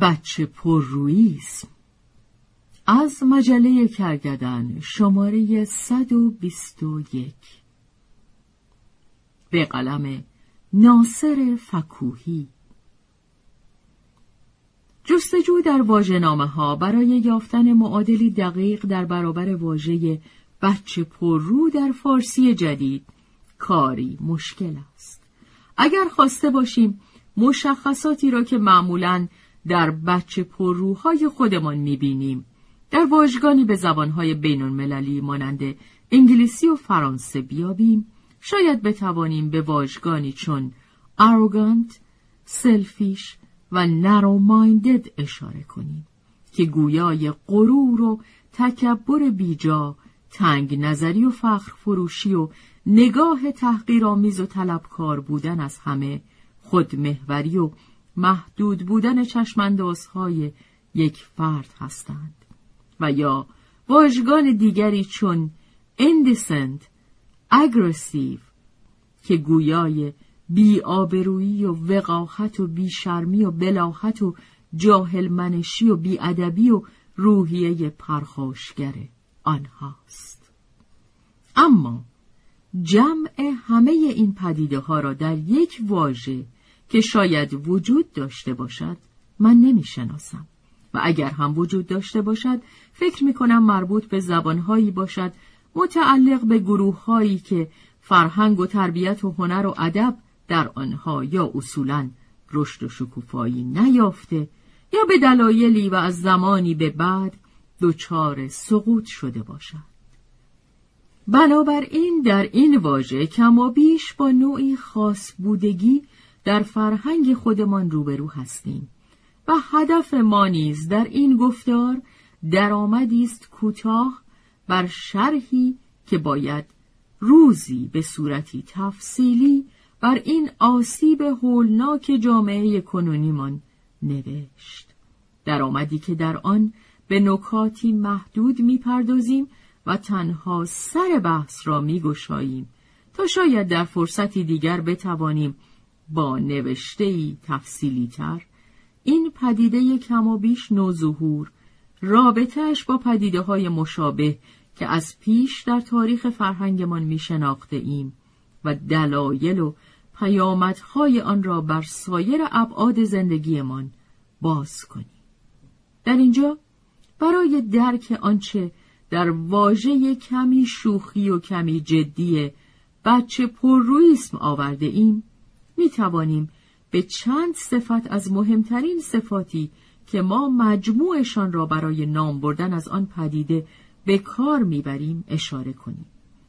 بچه پررویسم از مجله کرگدن شماره 121 به قلم ناصر فکوهی. جستجو در واژه‌نامه ها برای یافتن معادلی دقیق در برابر واژه بچه پررو در فارسی جدید کاری مشکل است. اگر خواسته باشیم مشخصاتی را که معمولاً در بچه پرروهای خودمان می‌بینیم. در واژگانی به زبانهای بین المللی مانند انگلیسی و فرانسه بیابیم. شاید بتوانیم به واژگانی چون arrogant، selfish و narrow minded اشاره کنیم که گویای غرور و تکبر بیجا تنگ نظری و فخر فروشی و نگاه تحقیرآمیز و طلبکار بودن از همه خودمهوری و محدود بودن چشماندازهای یک فرد هستند. و یا واژگان دیگری چون indecent، aggressive که گویای بیآبرویی و وقاحت و بیشرمی و بلاحت و جاهل منشی و بیادبی و روحیه پرخاشگر آنهاست. اما جمع همه این پدیده ها را در یک واژه که شاید وجود داشته باشد من نمی‌شناسم. و اگر هم وجود داشته باشد فکر می کنم مربوط به زبانهایی باشد متعلق به گروه هایی که فرهنگ و تربیت و هنر و ادب در آنها یا اصولا رشد و شکوفایی نیافته یا به دلایلی و از زمانی به بعد دچار سقوط شده باشد. بنابراین در این واژه کما بیش با نوعی خاص بودگی در فرهنگ خودمان روبرو هستیم و هدف ما نیز در این گفتار درآمدی است کوتاه بر شرحی که باید روزی به صورتی تفصیلی بر این آسیب هولناک جامعه کنونیمان نوشت. درآمدی که در آن به نکاتی محدود می‌پردازیم و تنها سر بحث را میگشاییم تا شاید در فرصتی دیگر بتوانیم با نوشتهی تفصیلی تر این پدیده کم و بیش نوظهور رابطهش با پدیده های مشابه که از پیش در تاریخ فرهنگمان می ایم و دلایل و پیامدهای آن را بر سایر ابعاد زندگیمان باز کنیم. در اینجا برای درک آنچه در واژه کمی شوخی و کمی جدی بچه پررویسم آورده ایم می توانیم به چند صفت از مهمترین صفاتی که ما مجموعشان را برای نام بردن از آن پدیده به کار می‌بریم اشاره کنیم.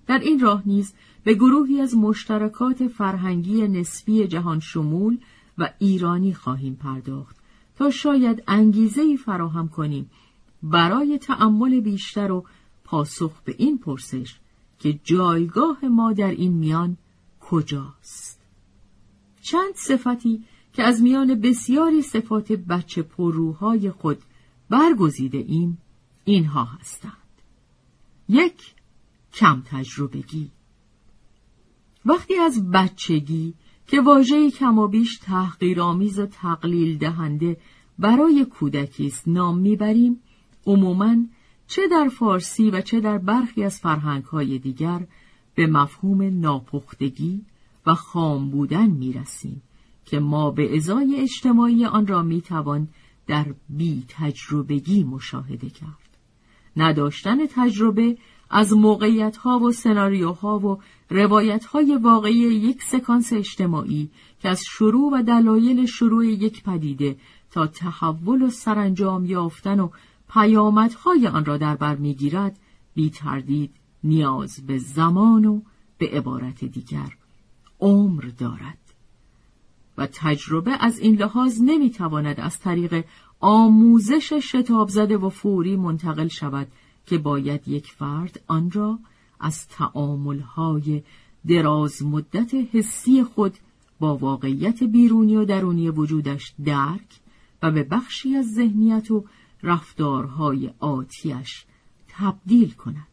در این راه نیز به گروهی از مشترکات فرهنگی نسبی جهان شمول و ایرانی خواهیم پرداخت تا شاید انگیزه فراهم کنیم برای تأمل بیشتر و پاسخ به این پرسش که جایگاه ما در این میان کجاست. چند صفتی که از میان بسیاری صفات بچه پرروهای خود برگزیده ایم اینها هستند. یک کم تجربگی وقتی از بچگی که واژه کمابیش تحقیرآمیز و تقلیل دهنده برای کودکی است نام می‌بریم عموماً چه در فارسی و چه در برخی از فرهنگهای دیگر به مفهوم ناپختگی و خام بودن می رسیم که ما به ازای اجتماعی آن را می توان در بی تجربگی مشاهده کرد. نداشتن تجربه از موقعیت ها و سناریوها و روایت های واقعی یک سکانس اجتماعی که از شروع و دلایل شروع یک پدیده تا تحول و سرانجام یافتن و پیامدهای آن را در بر می‌گیرد بی تردید نیاز به زمان و به عبارت دیگر عمر دارد و تجربه از این لحاظ نمی‌تواند از طریق آموزش شتاب زده و فوری منتقل شود که باید یک فرد آن را از تعاملهای دراز مدت حسی خود با واقعیت بیرونی و درونی وجودش درک و به بخشی از ذهنیت و رفتارهای آتیش تبدیل کند.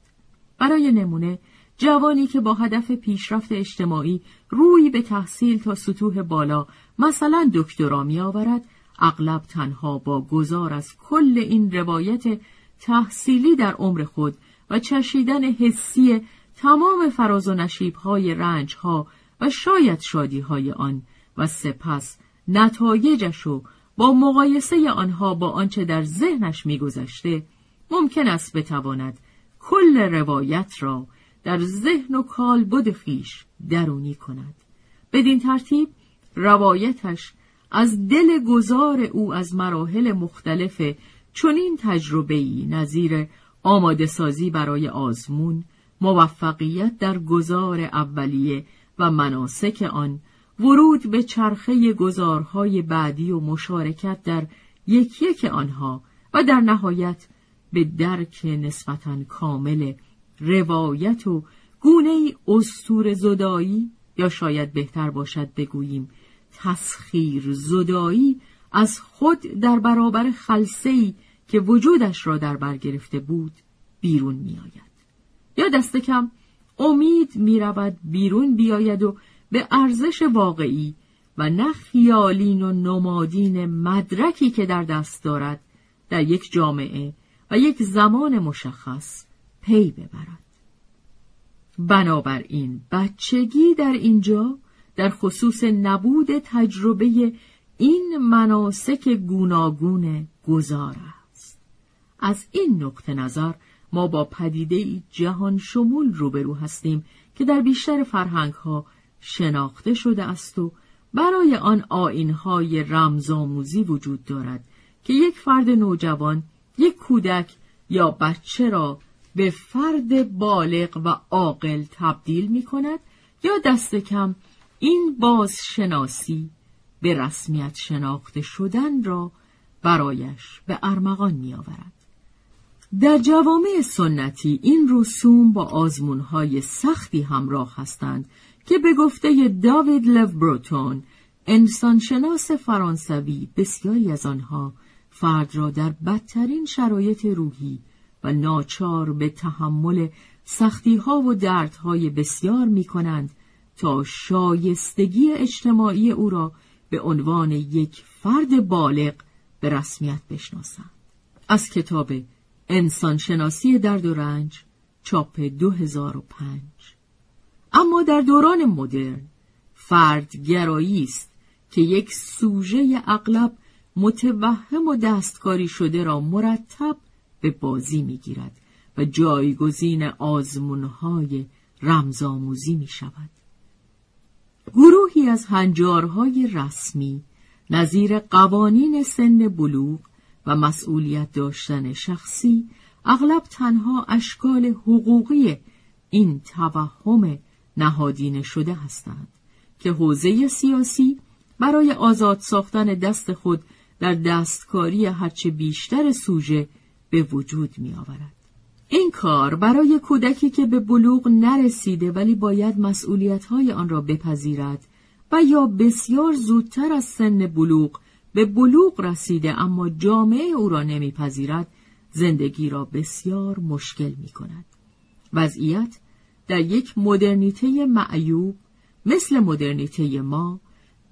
برای نمونه جوانی که با هدف پیشرفت اجتماعی روی به تحصیل تا سطوح بالا مثلا دکترا می آورد اغلب تنها با گذار از کل این روایت تحصیلی در عمر خود و چشیدن حسی تمام فراز و نشیبهای رنجها و شاید شادیهای آن و سپس نتایجش و با مقایسه آنها با آنچه در ذهنش میگذشته ممکن است بتواند کل روایت را در ذهن و کالبد خیش درونی کند. بدین ترتیب روایتش از دل گذار او از مراحل مختلف چنین تجربه‌ای نظیر آماده سازی برای آزمون موفقیت در گذار اولیه و مناسک آن ورود به چرخه گذارهای بعدی و مشارکت در یکی یک آنها و در نهایت به درک نسبتا کامل روایت و گونه ای استور زدایی یا شاید بهتر باشد بگوییم تسخیر زدایی از خود در برابر خلصه‌ای که وجودش را در بر گرفته بود بیرون می آید. یا دست کم امید می رود بیرون بیاید و به ارزش واقعی و نه خیالین و نمادین مدرکی که در دست دارد در یک جامعه و یک زمان مشخص پی ببرد. بنابراین بچگی در اینجا در خصوص نبود تجربه این مناسک گوناگون گذار است. از این نقطه نظر ما با پدیده جهان شمول روبرو هستیم که در بیشتر فرهنگ ها شناخته شده است و برای آن آینهای رمزآموزی وجود دارد که یک فرد نوجوان یک کودک یا بچه را به فرد بالغ و عاقل تبدیل می کند یا دست کم این بازشناسی به رسمیت شناخته شدن را برایش به ارمغان می آورد. در جوامع سنتی این رسوم با آزمونهای سختی همراه هستند که به گفته داوید بروتون انسانشناس فرانسوی بسیاری از آنها فرد را در بدترین شرایط روحی و ناچار به تحمل سختی ها و دردهای بسیار می کنند تا شایستگی اجتماعی او را به عنوان یک فرد بالغ به رسمیت بشناسند. از کتاب انسانشناسی درد و رنج چاپ 2005 اما در دوران مدرن فرد گرایی است که یک سوژه اغلب متوهم و دستکاری شده را مرتب به بازی می‌گیرد و جایگزین آزمونهای رمزآموزی می شود. گروهی از هنجارهای رسمی نظیر قوانین سن بلوغ و مسئولیت داشتن شخصی اغلب تنها اشکال حقوقی این توهم نهادینه شده هستند که حوزه سیاسی برای آزاد ساختن دست خود در دستکاری هرچه بیشتر سوژه به وجود می آورد. این کار برای کودکی که به بلوغ نرسیده ولی باید مسئولیت‌های آن را بپذیرد و یا بسیار زودتر از سن بلوغ به بلوغ رسیده اما جامعه او را نمیپذیرد زندگی را بسیار مشکل می کند. وضعیت در یک مدرنیته معیوب مثل مدرنیته ما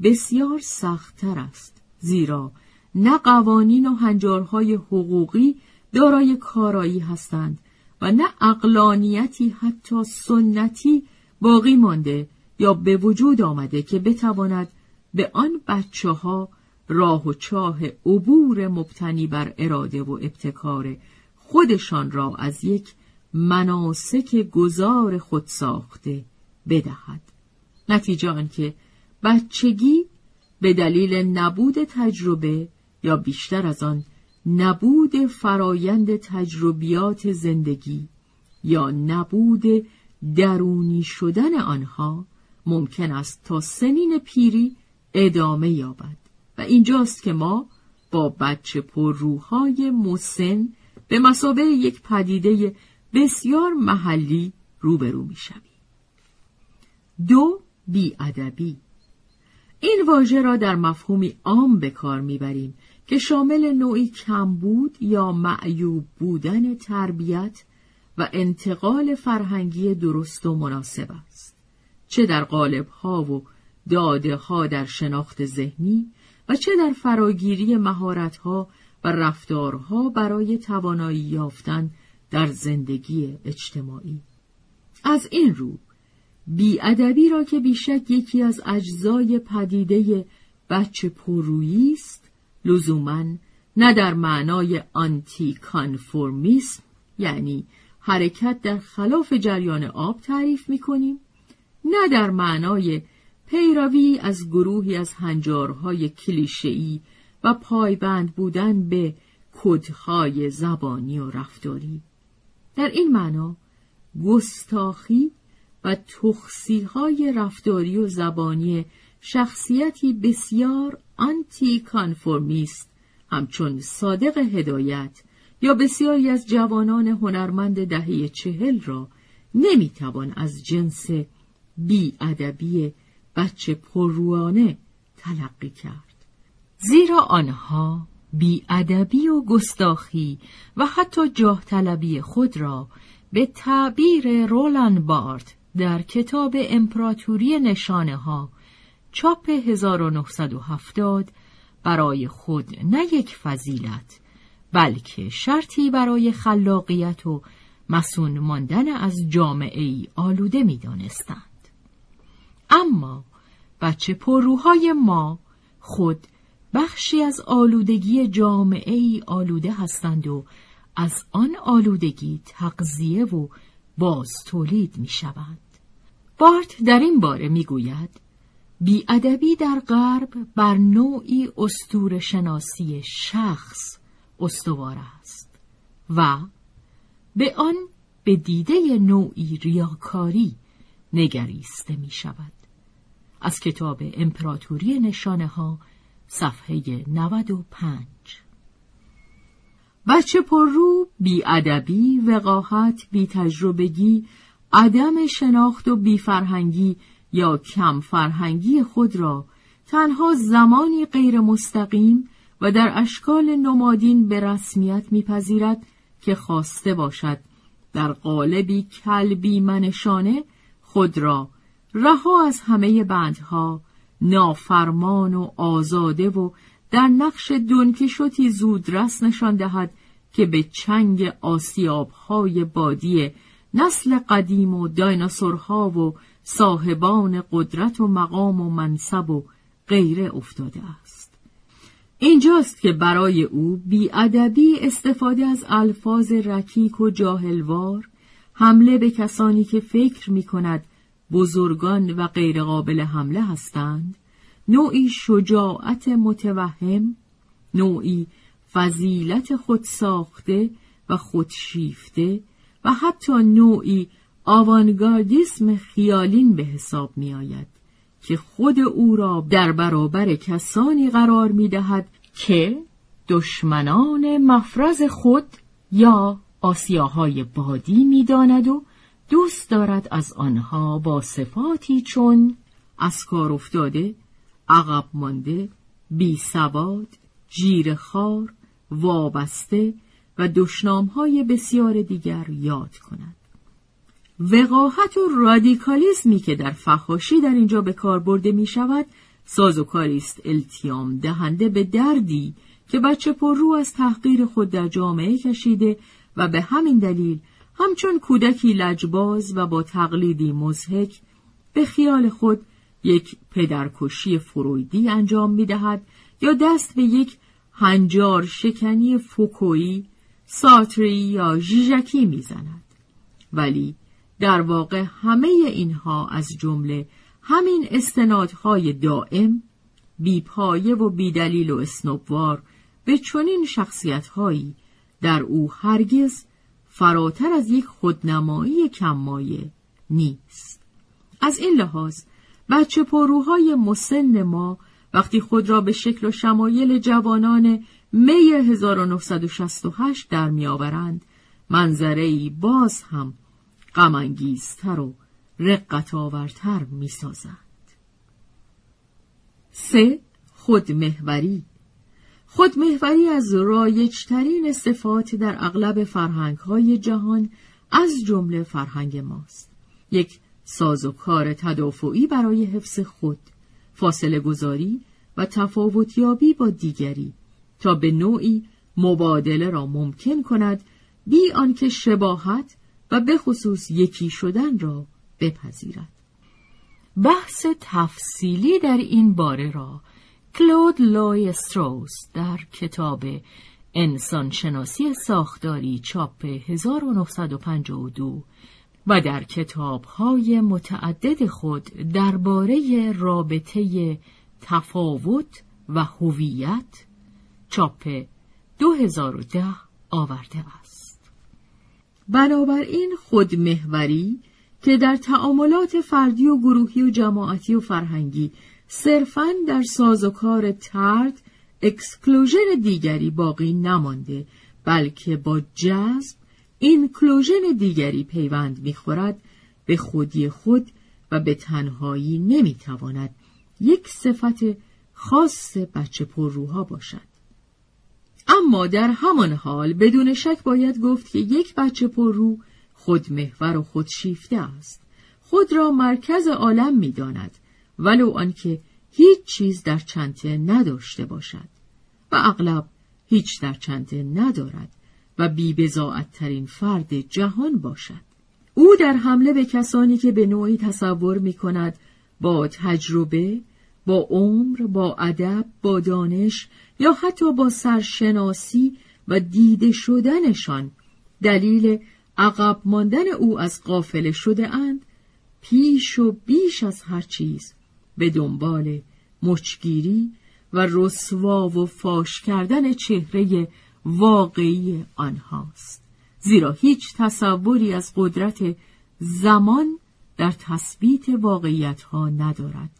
بسیار سختتر است زیرا نه قوانین و هنجارهای حقوقی دارای کارایی هستند و نه اقلانیتی حتی سنتی باقی مانده یا به وجود آمده که بتواند به آن بچه ها راه و چاه عبور مبتنی بر اراده و ابتکار خودشان را از یک مناسک گذار خود ساخته بدهد. نتیجه آنکه بچگی به دلیل نبود تجربه یا بیشتر از آن نبود فرایند تجربیات زندگی یا نبود درونی شدن آنها ممکن است تا سنین پیری ادامه یابد و اینجاست که ما با بچه پرروهای مسن به مسابه یک پدیده بسیار محلی روبرو می شویم. دو بیادبی این واژه را در مفهومی عام به کار می‌بریم که شامل نوعی کمبود یا معیوب بودن تربیت و انتقال فرهنگی درست و مناسب است. چه در قالب ها و داده ها در شناخت ذهنی و چه در فراگیری مهارت‌ها و رفتارها برای توانایی یافتن در زندگی اجتماعی. از این رو بیادبی را که بیشک یکی از اجزای پدیده بچه پرویی است لزوما نه در معنای آنتی کانفورمیسم یعنی حرکت در خلاف جریان آب تعریف می کنیم نه در معنای پیروی از گروهی از هنجارهای کلیشه‌ای و پایبند بودن به کدهای زبانی و رفتاری. در این معنا گستاخی و تخصیهای رفتاری و زبانی شخصیتی بسیار آنتی کانفورمیست همچون صادق هدایت یا بسیاری از جوانان هنرمند دهه چهل را نمی‌توان از جنس بی ادبی بچه پرروانه تلقی کرد. زیرا آنها ادبی و گستاخی و حتی جاه طلبی خود را به تعبیر رولان بارت در کتاب امپراتوری نشانه ها چاپ 1970 برای خود نه یک فضیلت بلکه شرطی برای خلاقیت و مسون ماندن از جامعه ای آلوده می دانستند. اما بچه پرروهای ما خود بخشی از آلودگی جامعه ای آلوده هستند و از آن آلودگی تقضیه و باز تولید می شوند. بارت در این باره می گوید بیادبی در غرب بر نوعی استور شناسی شخص استوار است و به آن به دیده نوعی ریاکاری نگریسته می شود. از کتاب امپراتوری نشانه ها صفحه 95 بچه پررو ادبی، وقاحت تجربگی، عدم شناخت و بیفرهنگی یا کم فرهنگی خود را تنها زمانی غیر مستقیم و در اشکال نمادین به رسمیت میپذیرد که خواسته باشد در قالبی کلبی منشانه خود را رها از همه بندها نافرمان و آزاده و در نقش دونکیشوتی زودرس نشان دهد که به چنگ آسیابهای بادی نسل قدیم و دایناسورها و صاحبان قدرت و مقام و منصب و غیره افتاده است. اینجاست که برای او بیادبی استفاده از الفاظ رکیک و جاهلوار حمله به کسانی که فکر می کند بزرگان و غیرقابل حمله هستند نوعی شجاعت متوهم نوعی فضیلت خود ساخته و خودشیفته و حتی نوعی آوانگاردیسم خیالین به حساب می آید که خود او را در برابر کسانی قرار می دهد که دشمنان مفرز خود یا آسیاهای بادی می داند و دوست دارد از آنها با صفاتی چون از کار افتاده، عقب مانده، بی سواد، جیر خار، وابسته و دشنامهای بسیار دیگر یاد کند. وقاحت و رادیکالیزمی که در فخاشی در اینجا به کار برده می شود سازوکاری است التیام دهنده به دردی که بچه پر رو از تحقیر خود در جامعه کشیده و به همین دلیل همچون کودکی لجباز و با تقلیدی مزهک به خیال خود یک پدرکشی فرویدی انجام می دهد یا دست به یک هنجار شکنی فوکویی، ساتری یا ژیژکی می‌زند. ولی در واقع همه اینها از جمله همین استنادهای دائم بیپایه و بیدلیل و اسنوبوار به چنین شخصیتهایی در او هرگز فراتر از یک خودنمایی کممایه نیست. از این لحاظ بچه پروهای مسن ما وقتی خود را به شکل و شمایل جوانان می 1968 در میآورند منظره ای باز هم غمانگیزتر و رقت آورتر می سازند. سه خودمهوری خودمهوری از رایجترین صفات در اغلب فرهنگهای جهان از جمله فرهنگ ماست. یک سازوکار تدافعی برای حفظ خود، فاصله گذاری و تفاوتیابی با دیگری تا به نوعی مبادله را ممکن کند بی آنکه شباهت و به خصوص یکی شدن را بپذیرد. بحث تفصیلی در این باره را کلود لوی استروس در کتاب انسانشناسی ساختاری چاپ 1952 و در کتابهای متعدد خود درباره رابطه تفاوت و هویت چاپ 2010 آورده است. بنابراین خودمهوری که در تعاملات فردی و گروهی و جماعتی و فرهنگی صرفاً در سازوکار ترد اکسکلوژن دیگری باقی نمانده بلکه با جذب اینکلوژن دیگری پیوند می‌خورد به خودی خود و به تنهایی نمی‌تواند یک صفت خاص بچه پرروها باشد. اما در همان حال بدون شک باید گفت که یک بچه پررو خودمحور و خودشیفته است. خود را مرکز عالم می‌داند ولو آنکه هیچ چیز در چنته نداشته باشد و اغلب هیچ در چنته ندارد و بیبزاعت ترین فرد جهان باشد. او در حمله به کسانی که به نوعی تصور می کند با تجربه، با عمر، با ادب، با دانش یا حتی با سرشناسی و دیده شدنشان دلیل عقب ماندن او از قافله شده اند پیش و بیش از هر چیز به دنبال مچگیری و رسوا و فاش کردن چهره واقعی آنهاست. زیرا هیچ تصوری از قدرت زمان در تثبیت واقعیت ها ندارد.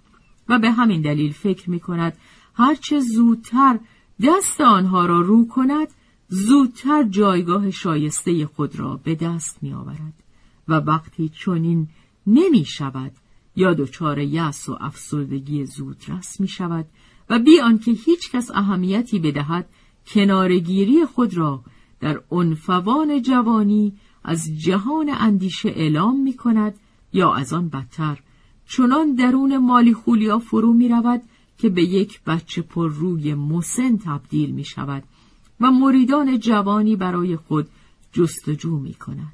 و به همین دلیل فکر می کند هرچه زودتر دست آنها را رو کند زودتر جایگاه شایسته خود را به دست می آورد و وقتی چنین نمی شود یا دچار یأس و افسردگی زودرس می شود و بی آنکه هیچ کس اهمیتی بدهد کنارگیری خود را در عنفوان جوانی از جهان اندیشه اعلام می کند یا از آن بدتر چنان درون مالی خولیا فرو می رود که به یک بچه پر روی مسن تبدیل می شود و مریدان جوانی برای خود جستجو می کند.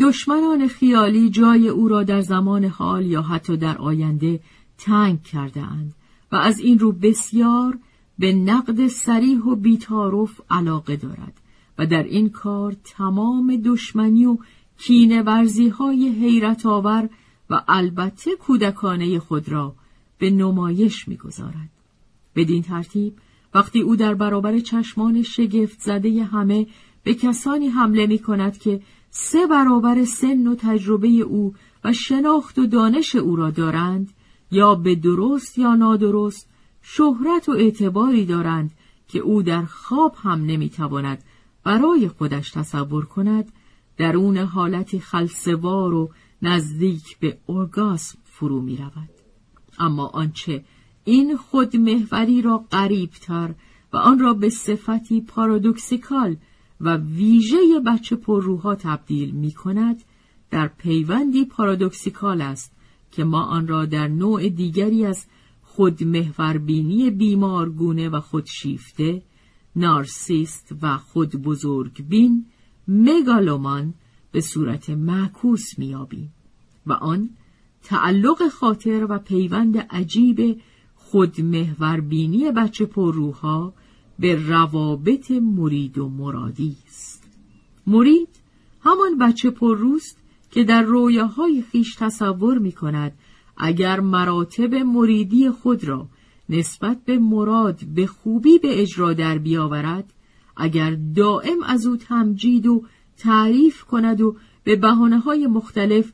دشمنان خیالی جای او را در زمان حال یا حتی در آینده تنگ کرده اند و از این رو بسیار به نقد سریح و بیتارف علاقه دارد و در این کار تمام دشمنی و کینه ورزی های حیرت آور و البته کودکانه خود را به نمایش می‌گذارد. بدین ترتیب وقتی او در برابر چشمان شگفت زده همه به کسانی حمله می کند که سه برابر سن و تجربه او و شناخت و دانش او را دارند یا به درست یا نادرست شهرت و اعتباری دارند که او در خواب هم نمی‌تواند برای خودش تصور کند درون حالت خلصوار و نزدیک به ارگاسم فرو می رود. اما آنچه این خودمهوری را قریبتر و آن را به صفتی پارادوکسیکال و ویژه بچه پرروها تبدیل می کند در پیوندی پارادوکسیکال است که ما آن را در نوع دیگری از خودمهوربینی بیمارگونه و خودشیفته نارسیست و خود بین مگالومان به صورت معکوس میابیم و آن تعلق خاطر و پیوند عجیب خودمهوربینی بچه پرروها به روابط مرید و مرادی است. مرید همان بچه پرروست که در رویاهای خیش تصور می کند اگر مراتب مریدی خود را نسبت به مراد به خوبی به اجرا در بیاورد اگر دائم از او تمجید و تعریف کند و به بحانه های مختلف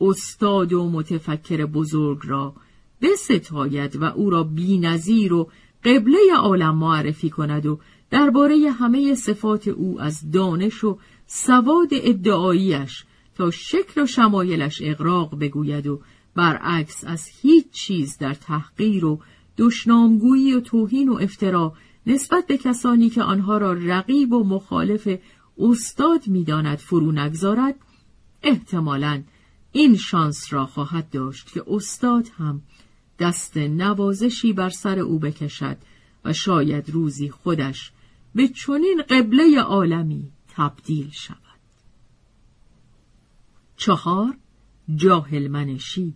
استاد و متفکر بزرگ را بستاید و او را بینظیر و قبله عالم معرفی کند و درباره همه صفات او از دانش و سواد ادعاییش تا شکل و شمایلش اقراق بگوید و برعکس از هیچ چیز در تحقیر و دشنامگویی و توهین و افترا نسبت به کسانی که آنها را رقیب و مخالف استاد می‌داند فرو نگذارد احتمالا این شانس را خواهد داشت که استاد هم دست نوازشی بر سر او بکشد و شاید روزی خودش به چنین قبله عالمی تبدیل شود. چهار جاهل منشی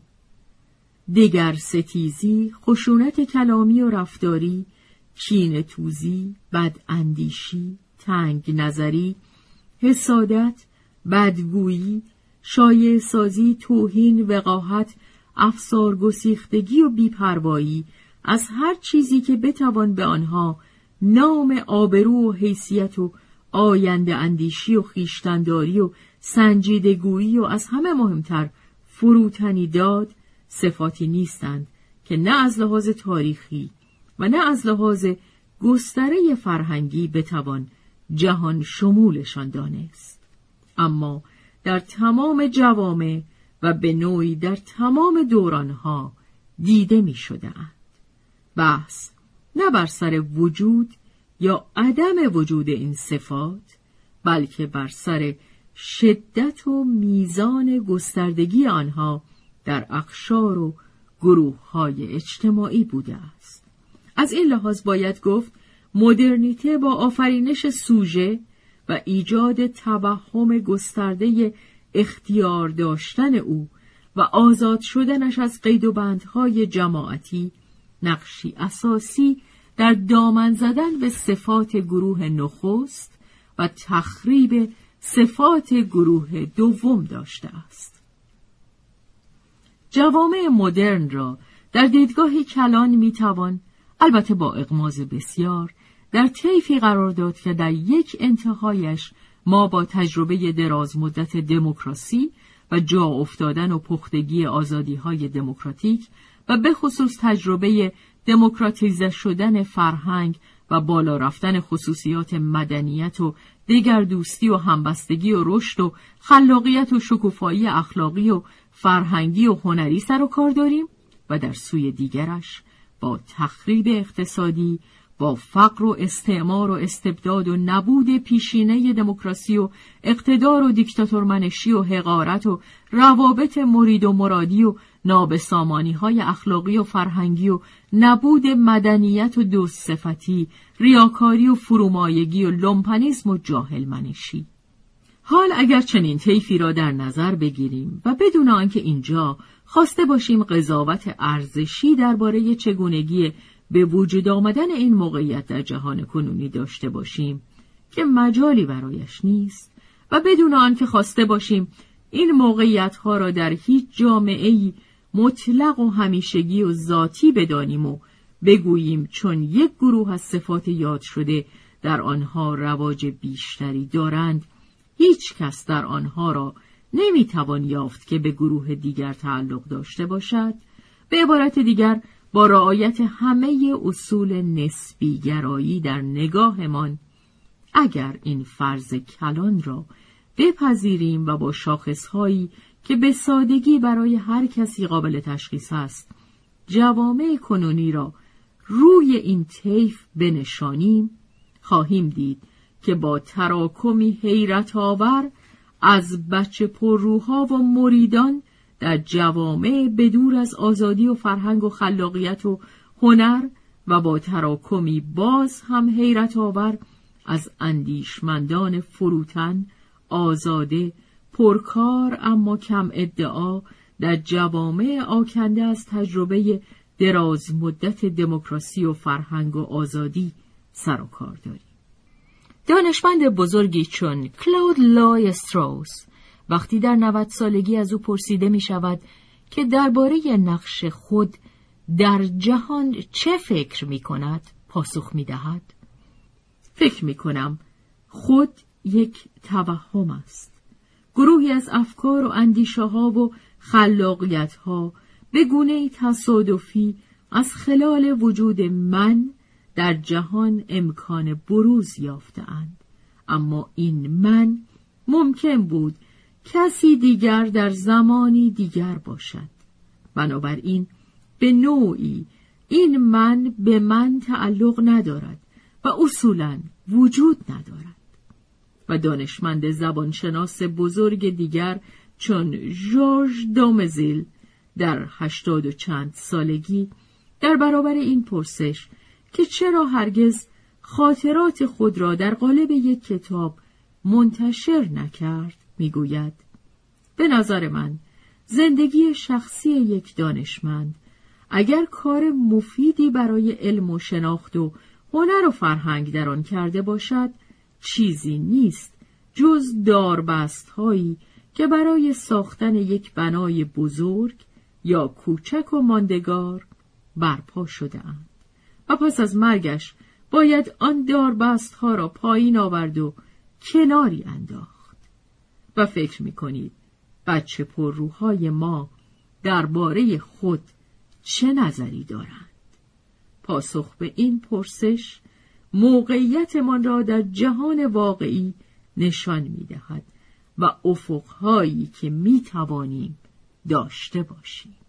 دگر ستیزی خشونت کلامی و رفتاری چین توزی بد اندیشی تنگ نظری حسادت بدگویی شایع سازی توهین وقاحت افسار گسیختگی و بیپروایی از هر چیزی که بتوان به آنها نام آبرو و حیثیت و آینده اندیشی و خیشتنداری و سنجیدگویی و از همه مهمتر فروتنی داد صفاتی نیستند که نه از لحاظ تاریخی و نه از لحاظ گستره فرهنگی بتوان جهان شمولشان دانست اما در تمام جوامع و به نوعی در تمام دورانها دیده می شده بحث نه بر سر وجود یا عدم وجود این صفات بلکه بر سر شدت و میزان گستردگی آنها در اخشار و گروه های اجتماعی بوده است. از این لحاظ باید گفت مدرنیته با آفرینش سوژه و ایجاد توهم گسترده اختیار داشتن او و آزاد شدنش از قید و بندهای جماعتی نقشی اساسی در دامن زدن به صفات گروه نخست و تخریب صفات گروه دوم داشته است. جوامع مدرن را در دیدگاه کلان می‌توان البته با اقماز بسیار در طیفی قرار داد که در یک انتهایش ما با تجربه دراز مدت دموکراسی و جا افتادن و پختگی آزادی های دموکراتیک و به خصوص تجربه دموکراتیزه شدن فرهنگ و بالا رفتن خصوصیات مدنیت و دیگر دوستی و همبستگی و رشد و خلاقیت و شکوفایی اخلاقی و فرهنگی و هنری سر و کار داریم و در سوی دیگرش با تخریب اقتصادی با فقر و استعمار و استبداد و نبود پیشینه دموکراسی و اقتدار و دیکتاتورمنشی و حقارت و روابط مرید و مرادی و نابسامانی های اخلاقی و فرهنگی و نبود مدنیت و دوست صفتی، ریاکاری و فرومایگی و لومپنیسم و جاهل منشی. حال اگر چنین طیفی را در نظر بگیریم و بدون آنکه اینجا خواسته باشیم قضاوت ارزشی درباره چگونگی به وجود آمدن این موقعیت در جهان کنونی داشته باشیم که مجالی برایش نیست و بدون آنکه خواسته باشیم این موقعیت ها را در هیچ جامعه مطلق و همیشگی و ذاتی بدانیم و بگوییم چون یک گروه از صفات یاد شده در آنها رواج بیشتری دارند هیچ کس در آنها را نمی‌توان یافت که به گروه دیگر تعلق داشته باشد. به عبارت دیگر با رعایت همه اصول نسبی گرایی در نگاهمان اگر این فرض کلان را بپذیریم و با شاخصهایی که به سادگی برای هر کسی قابل تشخیص است جوامع کنونی را روی این طیف بنشانیم خواهیم دید که با تراکمی حیرت آور از بچه پرروها و مریدان در جوامع بدور از آزادی و فرهنگ و خلاقیت و هنر و با تراکمی باز هم حیرت آور از اندیشمندان فروتن آزاده پرکار اما کم ادعا در جوامع آکنده از تجربه دراز مدت دموکراسی و فرهنگ و آزادی سر و کار داریم. دانشمند بزرگی چون کلود لای استروس وقتی در 90 سالگی از او پرسیده می شود که درباره نقش خود در جهان چه فکر می کند پاسخ می دهد. فکر می کنم خود یک توهم است. گروهی از افکار و اندیشه ها و خلاقیت ها به گونه تصادفی از خلال وجود من در جهان امکان بروز یافتهاند. اما این من ممکن بود کسی دیگر در زمانی دیگر باشد. بنابراین به نوعی این من به من تعلق ندارد و اصولا وجود ندارد. و دانشمند زبانشناس بزرگ دیگر چون جورج دومزیل در هشتاد و چند سالگی در برابر این پرسش که چرا هرگز خاطرات خود را در قالب یک کتاب منتشر نکرد می‌گوید به نظر من زندگی شخصی یک دانشمند اگر کار مفیدی برای علم و شناخت و هنر و فرهنگ در آن کرده باشد چیزی نیست جز داربست هایی که برای ساختن یک بنای بزرگ یا کوچک و ماندگار برپا شده اند. و پس از مرگش باید آن داربست ها را پایین آورد و کناری انداخت. و فکر می کنید بچه پرروهای ما درباره خود چه نظری دارند؟ پاسخ به این پرسش موقعیتمان را در جهان واقعی نشان می دهد و افقهایی که می توانیم داشته باشیم.